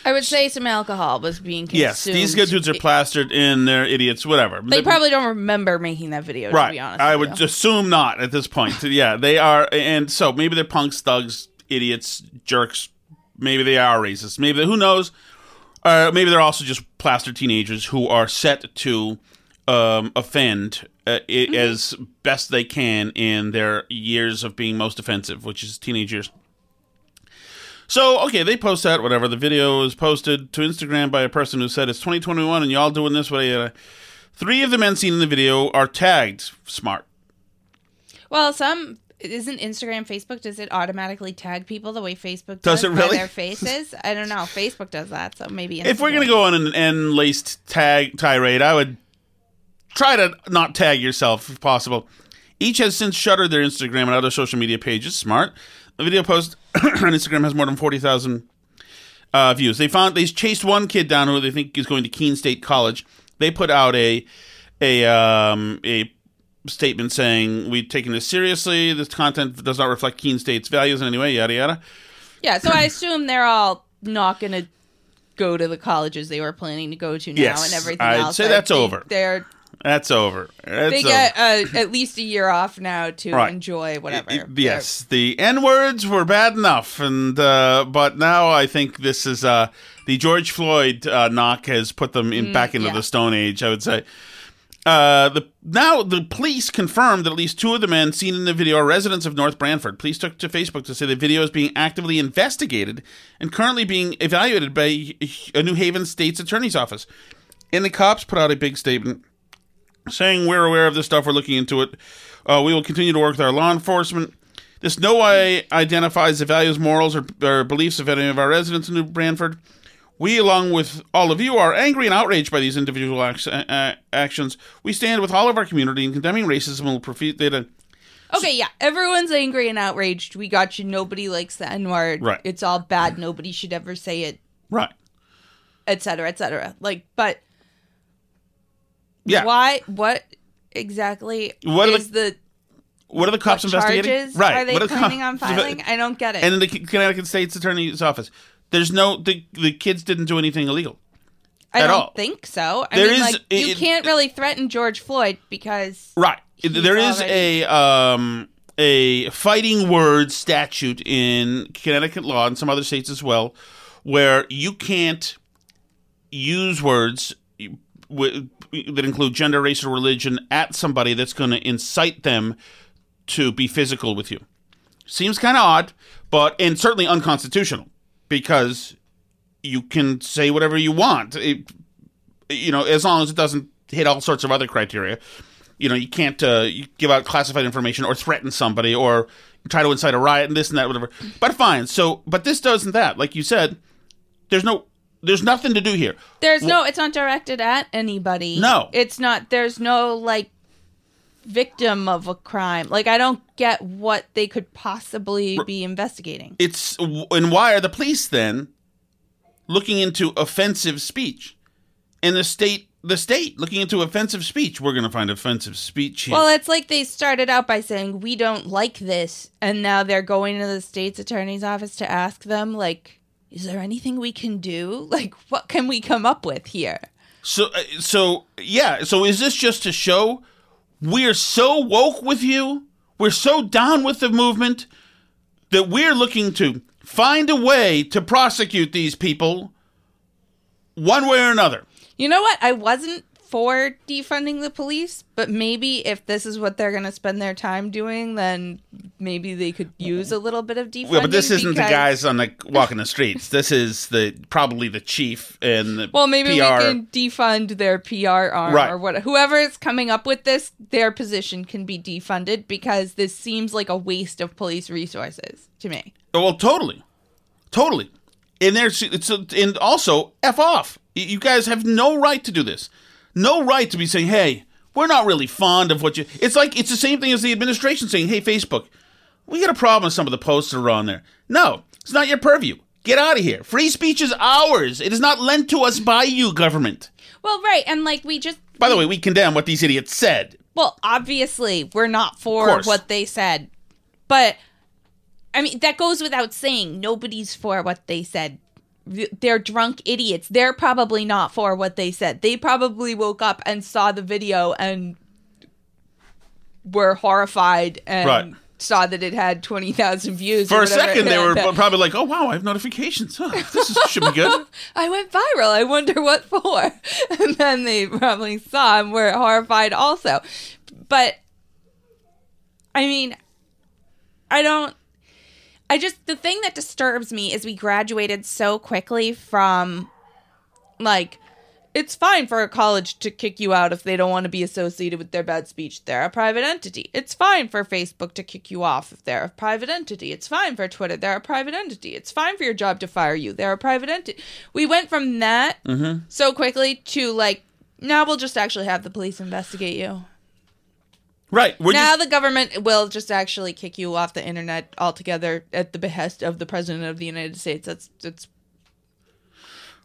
S7: I would say some alcohol was being consumed.
S6: Yes. These good dudes are plastered in. They're idiots. Whatever.
S7: They probably don't remember making that video. To
S6: right.
S7: be honest,
S6: I would
S7: you.
S6: assume not at this point. yeah, they are, and so maybe they're punks, thugs, idiots, jerks. Maybe they are racist. Maybe they, who knows? Uh, maybe they're also just plastered teenagers who are set to um, offend uh,
S7: Mm-hmm.
S6: as best they can in their years of being most offensive, which is teenage years. So, okay, they post that, whatever. The video is posted to Instagram by a person who said it's 2021 and y'all doing this way. Uh, three of the men seen in the video are tagged smart.
S7: Well, some isn't Instagram, Facebook. Does it automatically tag people the way Facebook
S6: Does
S7: does,
S6: it
S7: by
S6: really?
S7: their faces? I don't know. Facebook does that, so maybe.
S6: If we're going to go on an end-laced tag tirade, I would try to not tag yourself if possible. Each has since shuttered their Instagram and other social media pages. Smart. The video post on Instagram has more than 40,000 uh, views. They found they chased one kid down who they think is going to Keene State College. They put out a a um, a statement saying we've taken this seriously. This content does not reflect Keene State's values in any way. Yada yada.
S7: Yeah, so I assume they're all not going to go to the colleges they were planning to go to now
S6: Yes,
S7: and everything
S6: I'd
S7: else.
S6: say
S7: I
S6: that's over.
S7: They're
S6: That's over. That's
S7: they get uh, at least a year off now to
S6: Right.
S7: enjoy whatever.
S6: Yes, the N words were bad enough, and uh, but now I think this is uh, the George Floyd uh, knock has put them in
S7: Mm,
S6: back into
S7: yeah.
S6: the Stone Age. I would say. Uh, the now the police confirmed that at least two of the men seen in the video are residents of North Branford. Police took to Facebook to say the video is being actively investigated and currently being evaluated by a New Haven State's Attorney's Office. And the cops put out a big statement saying we're aware of this stuff, we're looking into it. Uh, we will continue to work with our law enforcement. This no way identifies the values, morals, or, or beliefs of any of our residents in New Branford. We, along with all of you, are angry and outraged by these individual ac- uh, actions. We stand with all of our community in condemning racism and will proceed to
S7: Okay, yeah, everyone's angry and outraged. We got you. Nobody likes the N word.
S6: Right.
S7: It's all bad. Nobody should ever say it,
S6: right.
S7: et cetera, et cetera. Like, but
S6: Yeah.
S7: why? What exactly
S6: What are the-
S7: the,
S6: What are the cops
S7: what
S6: investigating?
S7: charges
S6: right.
S7: are they
S6: what the
S7: planning
S6: cops-
S7: on filing? I don't get it.
S6: And in the Connecticut State's Attorney's Office, there's no the the kids didn't do anything illegal.
S7: I don't
S6: all.
S7: think so. I
S6: There
S7: mean,
S6: is-
S7: like, you can't really threaten George Floyd because
S6: Right. There is
S7: already-
S6: a um a fighting word statute in Connecticut law and some other states as well, where you can't use words w- that include gender, race, or religion at somebody that's going to incite them to be physical with you. Seems kind of odd, but and certainly unconstitutional because you can say whatever you want. It, you know, as long as it doesn't hit all sorts of other criteria. You know, you can't uh, you give out classified information or threaten somebody or try to incite a riot and this and that, whatever. But fine. So, but this doesn't that. Like you said, there's no, there's nothing to do here.
S7: there's
S6: Well-
S7: no. It's not directed at anybody.
S6: No.
S7: it's not. There's no like victim of a crime. Like I don't get what they could possibly be investigating.
S6: It's and why are the police then looking into offensive speech? And the state, the state looking into offensive speech. We're going to find offensive speech here.
S7: Well, it's like they started out by saying we don't like this, and now they're going to the state's attorney's office to ask them, like, is there anything we can do? Like, what can we come up with here?
S6: So, uh, so yeah. So, is this just to show we're so woke with you? We're so down with the movement that we're looking to find a way to prosecute these people one way or another.
S7: You know what? I wasn't for defunding the police, but maybe if this is what they're going to spend their time doing, then maybe they could use a little bit of defunding.
S6: Well, but this isn't the guys on the walking the streets. This is the probably the chief and the
S7: Well, maybe
S6: PR.
S7: we can defund their PR arm
S6: Right.
S7: or what. Whoever is coming up with this, their position can be defunded because this seems like a waste of police resources to me.
S6: Oh, Well, totally, totally. And there's it's a, and also f off. You guys have no right to do this. No right to be saying, "Hey, we're not really fond of what you." It's like it's the same thing as the administration saying, "Hey, Facebook, we got a problem with some of the posts that are on there." No, it's not your purview. Get out of here. Free speech is ours. It is not lent to us by you, government.
S7: Well, right, and like we just
S6: By the way, we condemn what these idiots said.
S7: Well, obviously, we're not for
S6: course.
S7: what they said. But I mean, that goes without saying. Nobody's for what they said. They're drunk idiots. They're probably not for what they said. They probably woke up and saw the video and were horrified and
S6: Right.
S7: saw that it had 20,000 views.
S6: For a second, they were probably like, "Oh wow, I have notifications. Huh, this is, should be good."
S7: I went viral. I wonder what for. And then they probably saw and were horrified also. But I mean, I don't. I just the thing that disturbs me is we graduated so quickly from like it's fine for a college to kick you out if they don't want to be associated with their bad speech. They're a private entity. It's fine for Facebook to kick you off if they're a private entity. It's fine for Twitter. They're a private entity. It's fine for your job to fire you. They're a private entity. We went from that
S6: Mm-hmm.
S7: so quickly to like now we'll just actually have the police investigate you.
S6: Right. We're
S7: now
S6: just,
S7: the government will just actually kick you off the internet altogether at the behest of the president of the United States. That's that's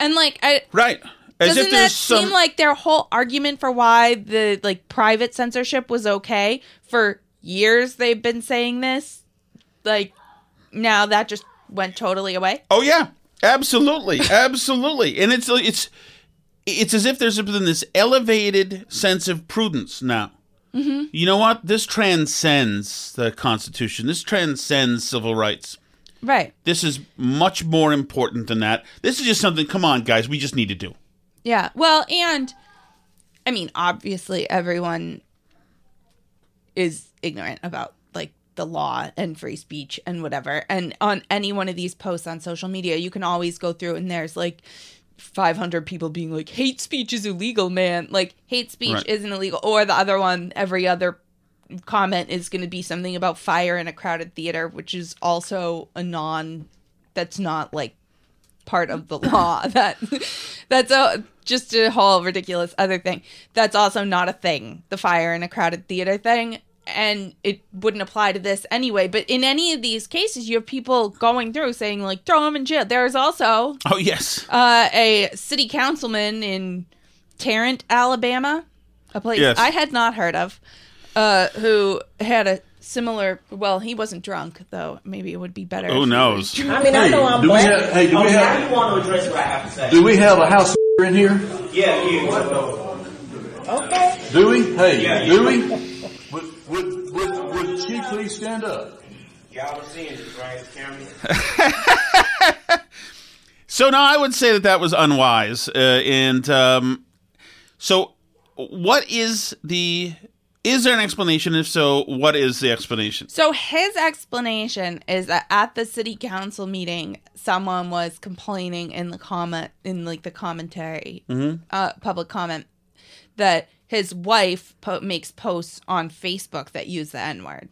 S7: and like I
S6: right. As
S7: doesn't
S6: if
S7: that
S6: some.
S7: seem like their whole argument for why the like private censorship was okay for years? They've been saying this, like now that just went totally away.
S6: oh yeah, absolutely, absolutely. And it's it's it's as if there's been this elevated sense of prudence now.
S7: Mm-hmm.
S6: You know what? This transcends the Constitution. This transcends civil rights.
S7: Right.
S6: This is much more important than that. This is just something. Come on, guys, we just need to do.
S7: Yeah. Well, and I mean, obviously, everyone is ignorant about like the law and free speech and whatever. And on any one of these posts on social media, you can always go through and there's like 500 people being like, hate speech is illegal, man. Like, hate speech
S6: Right.
S7: isn't illegal. Or the other one, every other comment is going to be something about fire in a crowded theater, which is also a non, that's not like part of the law that that's a just a whole ridiculous other thing that's also not a thing the fire in a crowded theater thing and it wouldn't apply to this anyway but in any of these cases you have people going through saying like throw them in jail there's also
S6: Oh yes.
S7: uh, a city councilman in Tarrant, Alabama, a place
S6: Yes.
S7: I had not heard of, uh, who had a similar. Well, he wasn't drunk though. Maybe it would be better.
S6: Who knows?
S8: I mean, I know I'm
S9: do we
S8: black.
S9: have- hey, do we
S8: Oh,
S9: have-
S8: now you want to address what I have to say.
S9: Do we have a house in here?
S8: Yeah, yeah. Okay.
S9: Do we? Hey,
S8: Yeah,
S9: do we? Would, would, would, would she please stand up?
S8: Y'all were seeing this, right? Camera.
S6: So now I would say that that was unwise. Uh, and um, so, what is the? Is there an explanation? If so, what is the explanation?
S7: So his explanation is that at the city council meeting, someone was complaining in the comment in like the commentary,
S6: Mhm.
S7: uh, public comment, that his wife po- makes posts on Facebook that use the N word.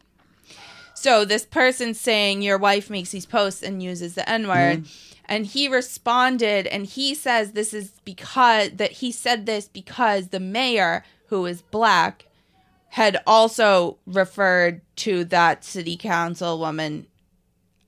S7: So this person's saying your wife makes these posts and uses the N word. Mm-hmm. And he responded and he says this is because that he said this because the mayor, who is black, had also referred to that city council woman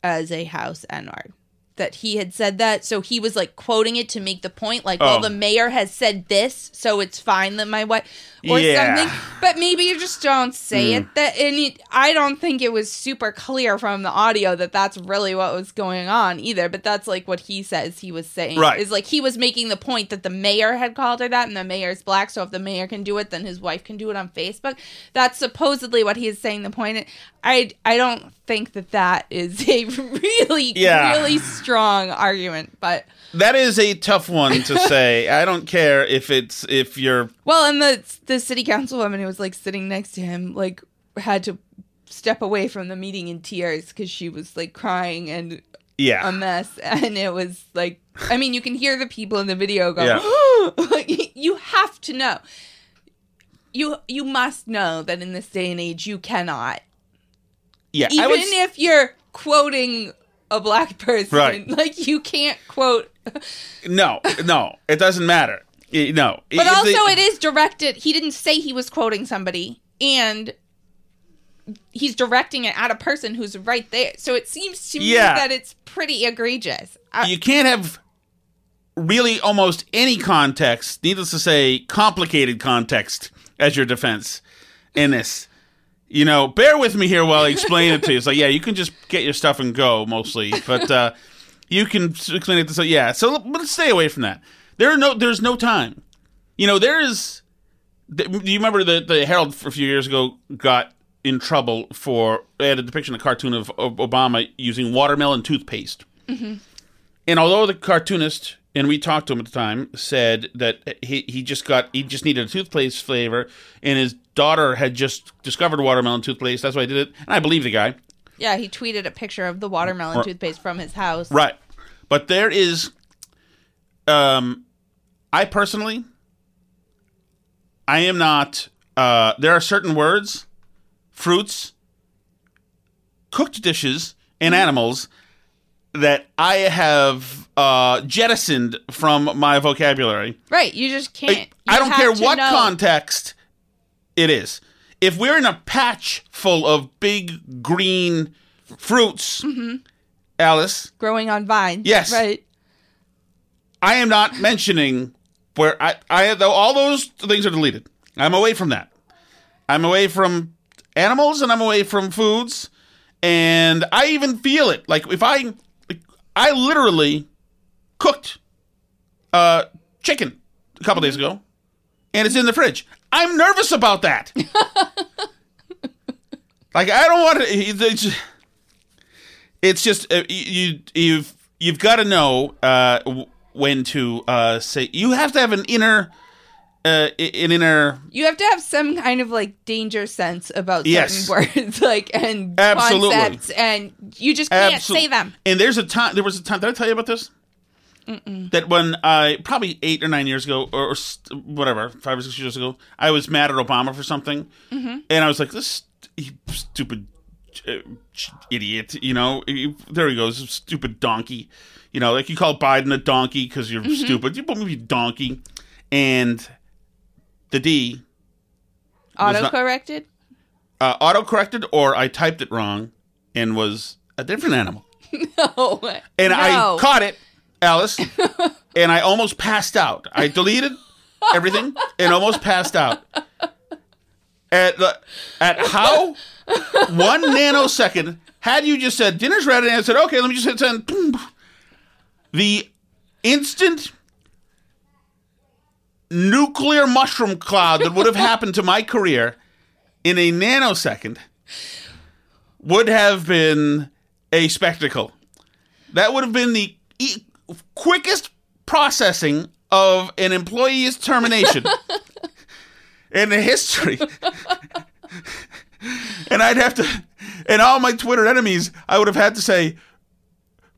S7: as a house N word. That he had said that. So he was like quoting it to make the point, like, well,
S6: Oh.
S7: the mayor has said this, so it's fine that my wife or
S6: Yeah.
S7: something. But maybe you just don't say
S6: Mm.
S7: it. That and it, I don't think it was super clear from the audio that that's really what was going on either. But that's like what he says he was saying.
S6: Right.
S7: Is like he was making the point that the mayor had called her that, and the mayor's black. So if the mayor can do it, then his wife can do it on Facebook. That's supposedly what he is saying. The point. I I don't think that that is a really
S6: Yeah.
S7: really strong argument, but
S6: That is a tough one to say. I don't care if it's if you're
S7: well, and the the city councilwoman who was like sitting next to him like had to step away from the meeting in tears because she was like crying and
S6: yeah
S7: a mess, and it was like I mean you can hear the people in the video go, like, you have to know. You you must know that in this day and age you cannot
S6: yeah.
S7: even
S6: was,
S7: if you're quoting a black person,
S6: Right.
S7: like you can't quote.
S6: no, no, it doesn't matter. No,
S7: But also,
S6: they-
S7: it is directed. He didn't say he was quoting somebody, and he's directing it at a person who's right there. So it seems to me
S6: Yeah.
S7: that it's pretty egregious. I-
S6: you can't have really almost any context, needless to say, complicated context as your defense in this. You know, bear with me here while I explain it to you. It's like, yeah, you can just get your stuff and go mostly, but uh, you can explain it to so yeah. So let's stay away from that. There are no, there's no time. You know, there is. Do you remember that the Herald a few years ago got in trouble for they had a depiction, of a cartoon of, of Obama using watermelon toothpaste. And although the cartoonist and we talked to him at the time said that he he just got he just needed a toothpaste flavor, and his daughter had just discovered watermelon toothpaste. That's why I did it, and I believe the guy.
S7: yeah, he tweeted a picture of the watermelon
S6: Or-
S7: toothpaste from his house.
S6: Right. But there is um I personally I am not uh there are certain words, fruits, cooked dishes, and animals that I have uh jettisoned from my vocabulary.
S7: Right. You just can't.
S6: I don't care what
S7: know.
S6: context it is. If we're in a patch full of big green fruits, Alice,
S7: growing on vines.
S6: Yes.
S7: Right.
S6: I am not mentioning where I, I though all those things are deleted. I'm away from that. I'm away from animals and I'm away from foods, and I even feel it. Like if I, I literally cooked uh chicken a couple days ago, and it's in the fridge. I'm nervous about that. like I don't want to. It's, it's just uh, you you've you've got to know uh, when to uh, say. You have to have an inner uh, an inner
S7: You have to have some kind of like danger sense about certain words, like and
S6: Absolutely.
S7: concepts, and you just can't
S6: Absol-
S7: say them.
S6: And there's a time. There was a time. Did I tell you about this? That when I probably eight or nine years ago, or, or whatever, five or six years ago, I was mad at Obama for something,
S7: Mhm.
S6: and I was like, "This st- stupid uh, idiot," you know. He- There he goes, stupid donkey. You know, like you call Biden a donkey because you're
S7: Mhm.
S6: stupid. You put me donkey, and the D
S7: auto corrected.
S6: uh, auto corrected, or I typed it wrong and was a different animal.
S7: no.
S6: And I caught it, Alice, and I almost passed out. I deleted everything and almost passed out. At the, at how one nanosecond had you just said dinner's ready, and I said okay, let me just hit send. The instant nuclear mushroom cloud that would have happened to my career in a nanosecond would have been a spectacle. That would have been the quickest processing of an employee's termination in the history. and I'd have to, and all my Twitter enemies, I would have had to say,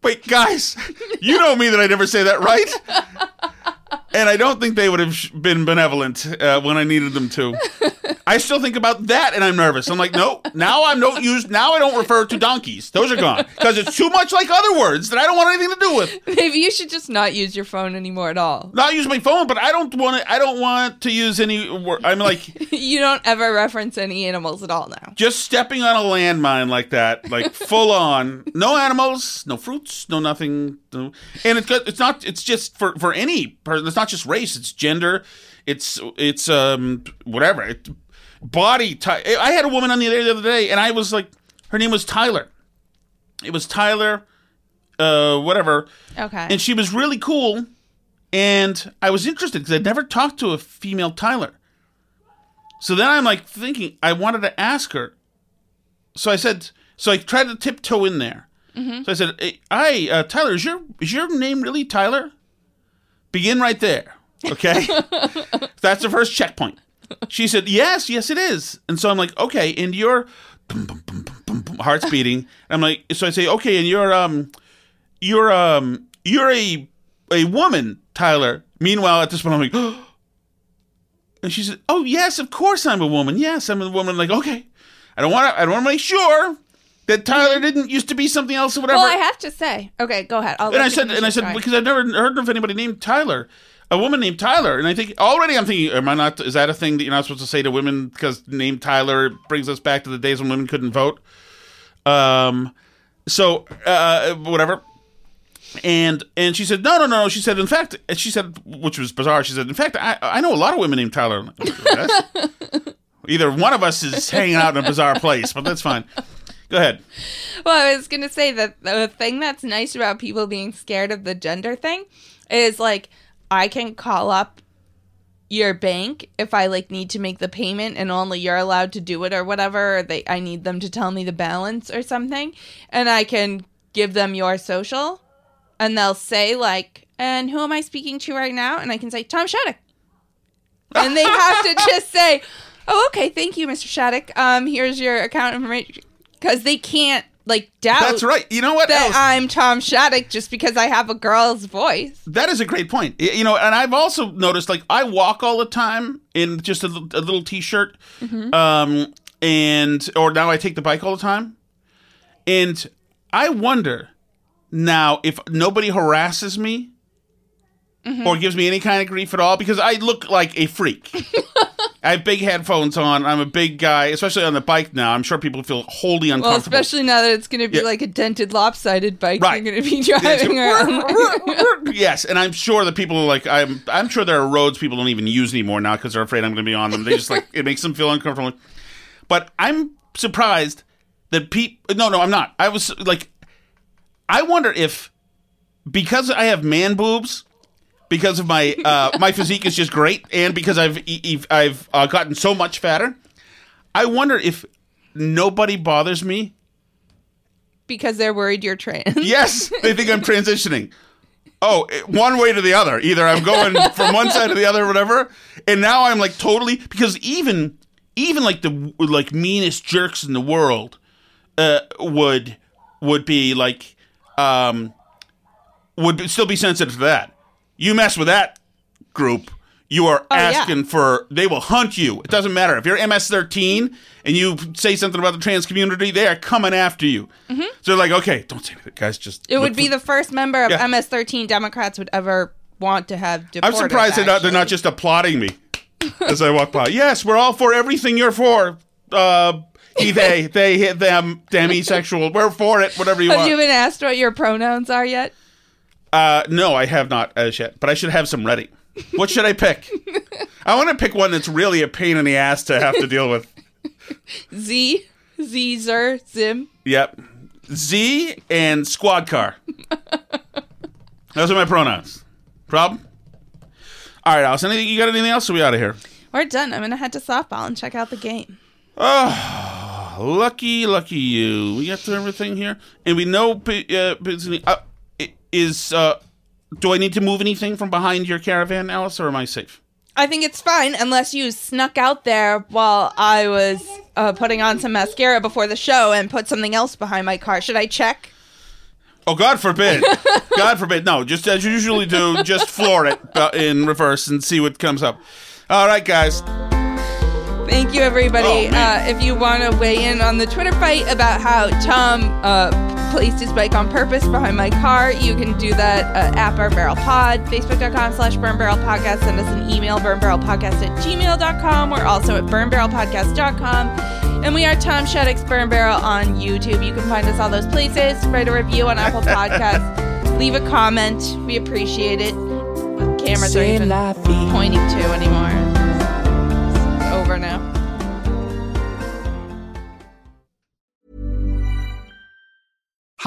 S6: wait, guys, you know me that I never say that, right? And I don't think they would have been benevolent uh, when I needed them to. I still think about that, and I'm nervous. I'm like, no, now I don't use. Now I don't refer to donkeys. Those are gone because it's too much like other words that I don't want anything to do with.
S7: Maybe you should just not use your phone anymore at all.
S6: Not use my phone, but I don't want to. I don't want to use any word. I'm like
S7: you don't ever reference any animals at all now.
S6: Just stepping on a landmine like that, like full on. No animals, no fruits, no nothing. No. And it's it's not. It's just for for any person. It's not just race. It's gender. It's it's um whatever. It, body type. I had a woman on the other, the other day, and I was like, her name was Tyler. It was Tyler, uh, whatever.
S7: Okay.
S6: And she was really cool, and I was interested because I'd never talked to a female Tyler. So then I'm like thinking, I wanted to ask her. So I said, so I tried to tiptoe in there.
S7: Mhm.
S6: So I said, hey, "Hi, uh, Tyler. Is your is your name really Tyler?" Begin right there. Okay, that's the first checkpoint. She said, "Yes, yes, it is." And so I'm like, "Okay," and you're heart's beating. I'm like, so I say, "Okay," and you're um, you're um, you're a a woman, Tyler. Meanwhile, at this point, I'm like, and she said, "Oh yes, of course I'm a woman. Yes, I'm a woman." like, okay, I don't want to. I don't want to make sure that Tyler didn't used to be something else or whatever.
S7: Well, I have to say. Okay, go ahead. I'll
S6: and I said, and I said because I've never heard of anybody named Tyler, a woman named Tyler, and I think already I'm thinking, am I not? Is that a thing that you're not supposed to say to women because name Tyler brings us back to the days when women couldn't vote? Um, so uh, whatever. And and she said no no no. She said in fact she said which was bizarre. She said in fact I I know a lot of women named Tyler. Like, Either one of us is hanging out in a bizarre place, but that's fine. Go ahead.
S7: Well, I was gonna say that the thing that's nice about people being scared of the gender thing is like I can call up your bank if I like need to make the payment and only you're allowed to do it or whatever, or they I need them to tell me the balance or something, and I can give them your social, and they'll say like, "And who am I speaking to right now?" And I can say Tom Shattuck, and they have to just say, "Oh, okay, thank you, Mr. Shattuck. Um, here's your account information," because they can't like doubt.
S6: That's right. You know what
S7: That
S6: else?
S7: I'm Tom Shattuck just because I have a girl's voice.
S6: That is a great point. You know, and I've also noticed like I walk all the time in just a, a little t-shirt,
S7: Mhm.
S6: um, and or now I take the bike all the time, and I wonder now if nobody harasses me
S7: Mm-hmm.
S6: or gives me any kind of grief at all because I look like a freak. I have big headphones on. I'm a big guy, especially on the bike now. I'm sure people feel wholly uncomfortable.
S7: Well, especially now that it's going to be
S6: Yeah.
S7: like a dented, lopsided bike
S6: Right.
S7: you're going to be driving around.
S6: yes, and I'm sure that people are like I'm. I'm sure there are roads people don't even use anymore now because they're afraid I'm going to be on them. They just like it makes them feel uncomfortable. But I'm surprised that people. No, no, I'm not. I was like, I wonder if because I have man boobs, because of my uh, my physique is just great, and because I've I've uh, gotten so much fatter. I wonder if nobody bothers me
S7: because they're worried you're trans.
S6: Yes, they think I'm transitioning. Oh, it- one way to the other. Either I'm going from one side to the other, or whatever. And now I'm like totally because even even like the like meanest jerks in the world uh, would would be like um would still be sensitive to that. You mess with that group, you are
S7: Oh, yeah.
S6: asking for. They will hunt you. It doesn't matter if you're MS13 and you say something about the trans community. They are coming after you.
S7: Mhm.
S6: So they're like, okay, don't say anything, guys. Just
S7: It would be
S6: for-
S7: the first member of
S6: Yeah.
S7: MS-13 Democrats would ever want to have
S6: I'm surprised they're not, they're not just applauding me as I walk by. Yes, we're all for everything you're for. Uh, he, they, they, hit them, demisexual. We're for it. Whatever you
S7: Have
S6: want.
S7: Have you been asked what your pronouns are yet?
S6: Uh, no, I have not as yet, but I should have some ready. What should I pick? I want to pick one that's really a pain in the ass to have to deal with.
S7: Z, Z, Zer, Zim.
S6: Yep. Z and squad car. Those are my pronouns. Problem? All right, Alice. Anything, you got anything else? Are we out of here?
S7: We're done. I'm gonna head to softball and check out the game.
S6: Oh, lucky, lucky you. We got through everything here, and we know. Uh, uh, i- is uh, do I need to move anything from behind your caravan, Alice, or am I safe?
S7: I think it's fine unless you snuck out there while I was uh, putting on some mascara before the show and put something else behind my car. Should I check?
S6: Oh, God forbid! God forbid! No, just as you usually do, just floor it uh, in reverse and see what comes up. All right, guys.
S7: Thank you, everybody.
S6: Oh,
S7: uh, if you want to weigh in on the Twitter fight about how Tom uh, placed his bike on purpose behind my car, you can do that uh, at Burn Barrel Pod, Facebook.com slash Burn Barrel Podcast. Send us an email, burnbarrelpodcast at gmail.com. We're also at burn barrel burnbarrelpodcast.com. And we are Tom Shattuck's Burn Barrel on YouTube. You can find us all those places. Write a review on Apple Podcasts. Leave a comment. We appreciate it. Cameras are even pointing to anymore. Now.